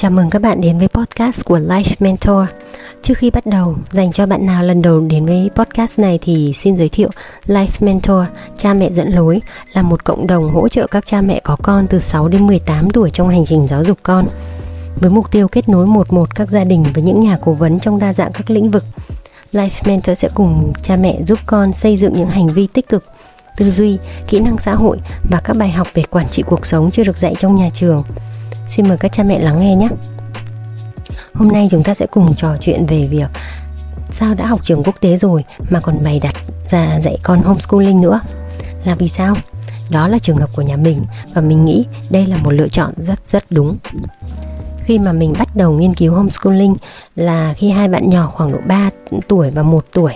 Chào mừng các bạn đến với podcast của Life Mentor. Trước khi bắt đầu, dành cho bạn nào lần đầu đến với podcast này thì xin giới thiệu Life Mentor, cha mẹ dẫn lối là một cộng đồng hỗ trợ các cha mẹ có con từ 6 đến 18 tuổi trong hành trình giáo dục con. Với mục tiêu kết nối một một các gia đình với những nhà cố vấn trong đa dạng các lĩnh vực, Life Mentor sẽ cùng cha mẹ giúp con xây dựng những hành vi tích cực, tư duy, kỹ năng xã hội và các bài học về quản trị cuộc sống chưa được dạy trong nhà trường – Xin mời các cha mẹ lắng nghe nhé. Hôm nay chúng ta sẽ cùng trò chuyện về việc sao đã học trường quốc tế rồi mà còn bày đặt ra dạy con homeschooling nữa. Là vì sao? Đó là trường hợp của nhà mình và mình nghĩ đây là một lựa chọn rất rất đúng. Khi mà mình bắt đầu nghiên cứu homeschooling là khi hai bạn nhỏ khoảng độ 3 tuổi và 1 tuổi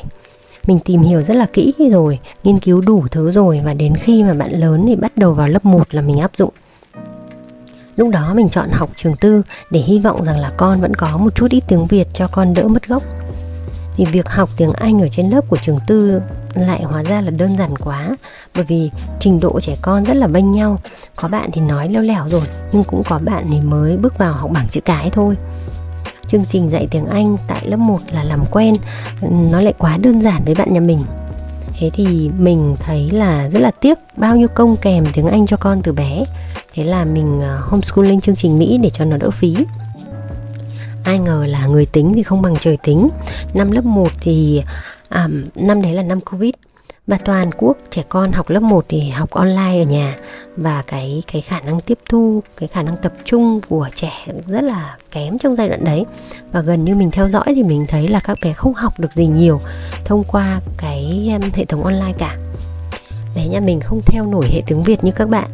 mình tìm hiểu rất là kỹ rồi, nghiên cứu đủ thứ rồi và đến khi mà bạn lớn thì bắt đầu vào lớp 1 là mình áp dụng Lúc đó mình chọn học trường tư để hy vọng rằng là con vẫn có một chút ít tiếng Việt cho con đỡ mất gốc. Thì việc học tiếng Anh ở trên lớp của trường tư lại hóa ra là đơn giản quá, bởi vì trình độ trẻ con rất là bênh nhau. Có bạn thì nói leo lẻo rồi, nhưng cũng có bạn thì mới bước vào học bảng chữ cái thôi. Chương trình dạy tiếng Anh tại lớp 1 là làm quen, nó lại quá đơn giản với bạn nhà mình. Thế thì mình thấy là rất là tiếc bao nhiêu công kèm tiếng Anh cho con từ bé thế là mình ờ, homeschooling chương trình Mỹ để cho nó đỡ phí. Ai ngờ là người tính thì không bằng trời tính. Năm lớp 1 thì à, năm đấy là năm Covid. Và toàn quốc trẻ con học lớp 1 thì học online ở nhà. Và cái cái khả năng tiếp thu cái khả năng tập trung của trẻ rất là kém trong giai đoạn đấy. Và gần như mình theo dõi thì mình thấy là các bé không học được gì nhiều thông qua cái hệ thống online cả. Đấy nhà mình không theo nổi hệ tiếng Việt như các bạn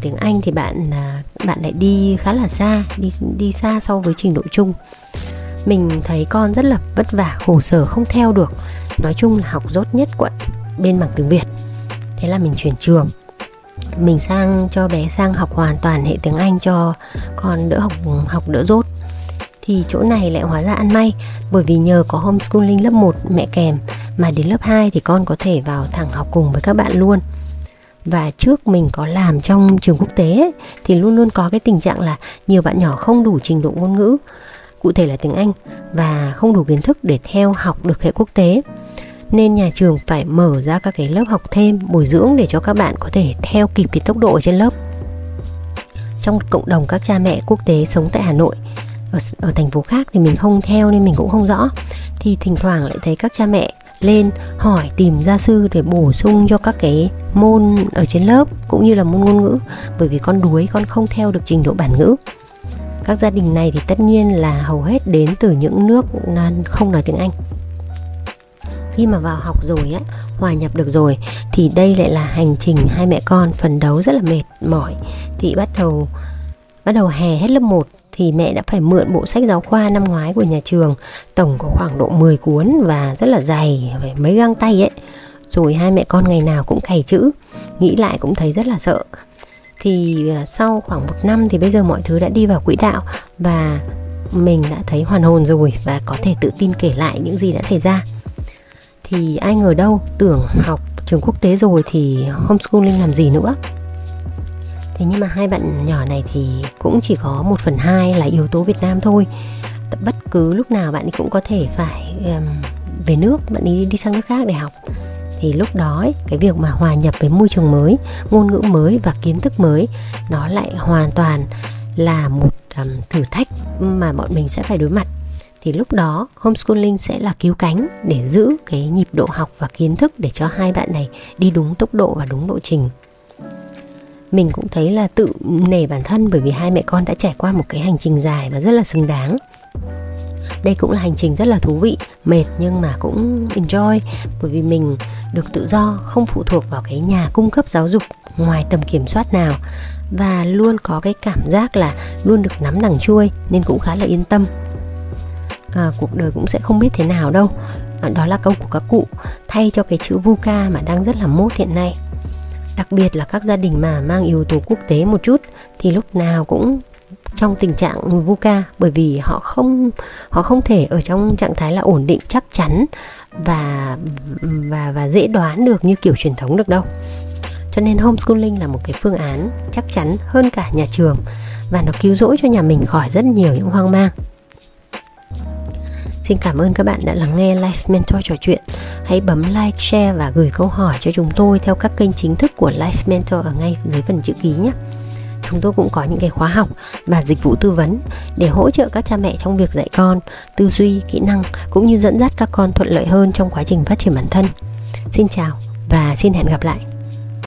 tiếng Anh thì bạn à, bạn lại đi khá là xa, đi đi xa so với trình độ chung. Mình thấy con rất là vất vả, khổ sở, không theo được. Nói chung là học dốt nhất quận bên mảng tiếng Việt. Thế là mình chuyển trường. Mình sang, cho bé sang học hoàn toàn hệ tiếng Anh cho con đỡ học học đỡ dốt thì chỗ này lại hóa ra ăn may, bởi vì nhờ có homeschooling lớp 1 mẹ kèm, mà đến lớp 2 thì con có thể vào thẳng học cùng với các bạn luôn và trước mình có làm trong trường quốc tế ấy, thì luôn luôn có cái tình trạng là nhiều bạn nhỏ không đủ trình độ ngôn ngữ cụ thể là tiếng Anh và không đủ kiến thức để theo học được hệ quốc tế. Nên nhà trường phải mở ra các cái lớp học thêm bồi dưỡng để cho các bạn có thể theo kịp cái tốc độ ở trên lớp. Trong cộng đồng các cha mẹ quốc tế sống tại Hà Nội ở, ở thành phố khác thì mình không theo nên mình cũng không rõ. Thì thỉnh thoảng lại thấy các cha mẹ lên, hỏi, tìm gia sư để bổ sung cho các cái môn ở trên lớp, cũng như là môn ngôn ngữ. Bởi vì con đuối, con không theo được trình độ bản ngữ. Các gia đình này thì tất nhiên là hầu hết đến từ những nước không nói tiếng Anh. Khi mà vào học rồi á, hòa nhập được rồi, thì đây lại là hành trình hai mẹ con phần đấu rất là mệt mỏi. Thì bắt đầu bắt đầu hè hết lớp 1 thì mẹ đã phải mượn bộ sách giáo khoa năm ngoái của nhà trường, tổng có khoảng độ 10 cuốn và rất là dày, phải mấy găng tay ấy. Rồi hai mẹ con ngày nào cũng cày chữ, nghĩ lại cũng thấy rất là sợ. Thì à, sau khoảng một năm thì bây giờ mọi thứ đã đi vào quỹ đạo và mình đã thấy hoàn hồn rồi và có thể tự tin kể lại những gì đã xảy ra. Thì ai ngờ đâu, tưởng học trường quốc tế rồi thì homeschooling làm gì nữa? Thế nhưng mà hai bạn nhỏ này thì cũng chỉ có một phần hai là yếu tố Việt Nam thôi. Bất cứ lúc nào bạn ấy cũng có thể phải um, về nước bạn ấy đi sang nước khác để học. Thì lúc đó ấy, cái việc mà hòa nhập với môi trường mới ngôn ngữ mới và kiến thức mới nó lại hoàn toàn là một um, thử thách mà bọn mình sẽ phải đối mặt. Thì lúc đó homeschooling sẽ là cứu cánh để giữ cái nhịp độ học và kiến thức để cho hai bạn này đi đúng tốc độ và đúng lộ trình mình cũng thấy là tự nể bản thân bởi vì hai mẹ con đã trải qua một cái hành trình dài và rất là xứng đáng. Đây cũng là hành trình rất là thú vị mệt nhưng mà cũng enjoy bởi vì mình được tự do không phụ thuộc vào cái nhà cung cấp giáo dục ngoài tầm kiểm soát nào và luôn có cái cảm giác là luôn được nắm đằng chuôi nên cũng khá là yên tâm. À, cuộc đời cũng sẽ không biết thế nào đâu. À, đó là câu của các cụ thay cho cái chữ VUCA mà đang rất là mốt hiện nay đặc biệt là các gia đình mà mang yếu tố quốc tế một chút, thì lúc nào cũng trong tình trạng VUCA, bởi vì họ không họ không thể ở trong trạng thái là ổn định, chắc chắn và và và dễ đoán được như kiểu truyền thống được đâu cho nên homeschooling là một cái phương án chắc chắn hơn cả nhà trường và nó cứu rỗi cho nhà mình khỏi rất nhiều những hoang mang Xin cảm ơn các bạn đã lắng nghe Life Mentor trò chuyện. Hãy bấm like, share và gửi câu hỏi cho chúng tôi theo các kênh chính thức của Life Mentor ở ngay dưới phần chữ ký nhé. Chúng tôi cũng có những cái khóa học và dịch vụ tư vấn để hỗ trợ các cha mẹ trong việc dạy con, tư duy, kỹ năng cũng như dẫn dắt các con thuận lợi hơn trong quá trình phát triển bản thân. Xin chào và xin hẹn gặp lại.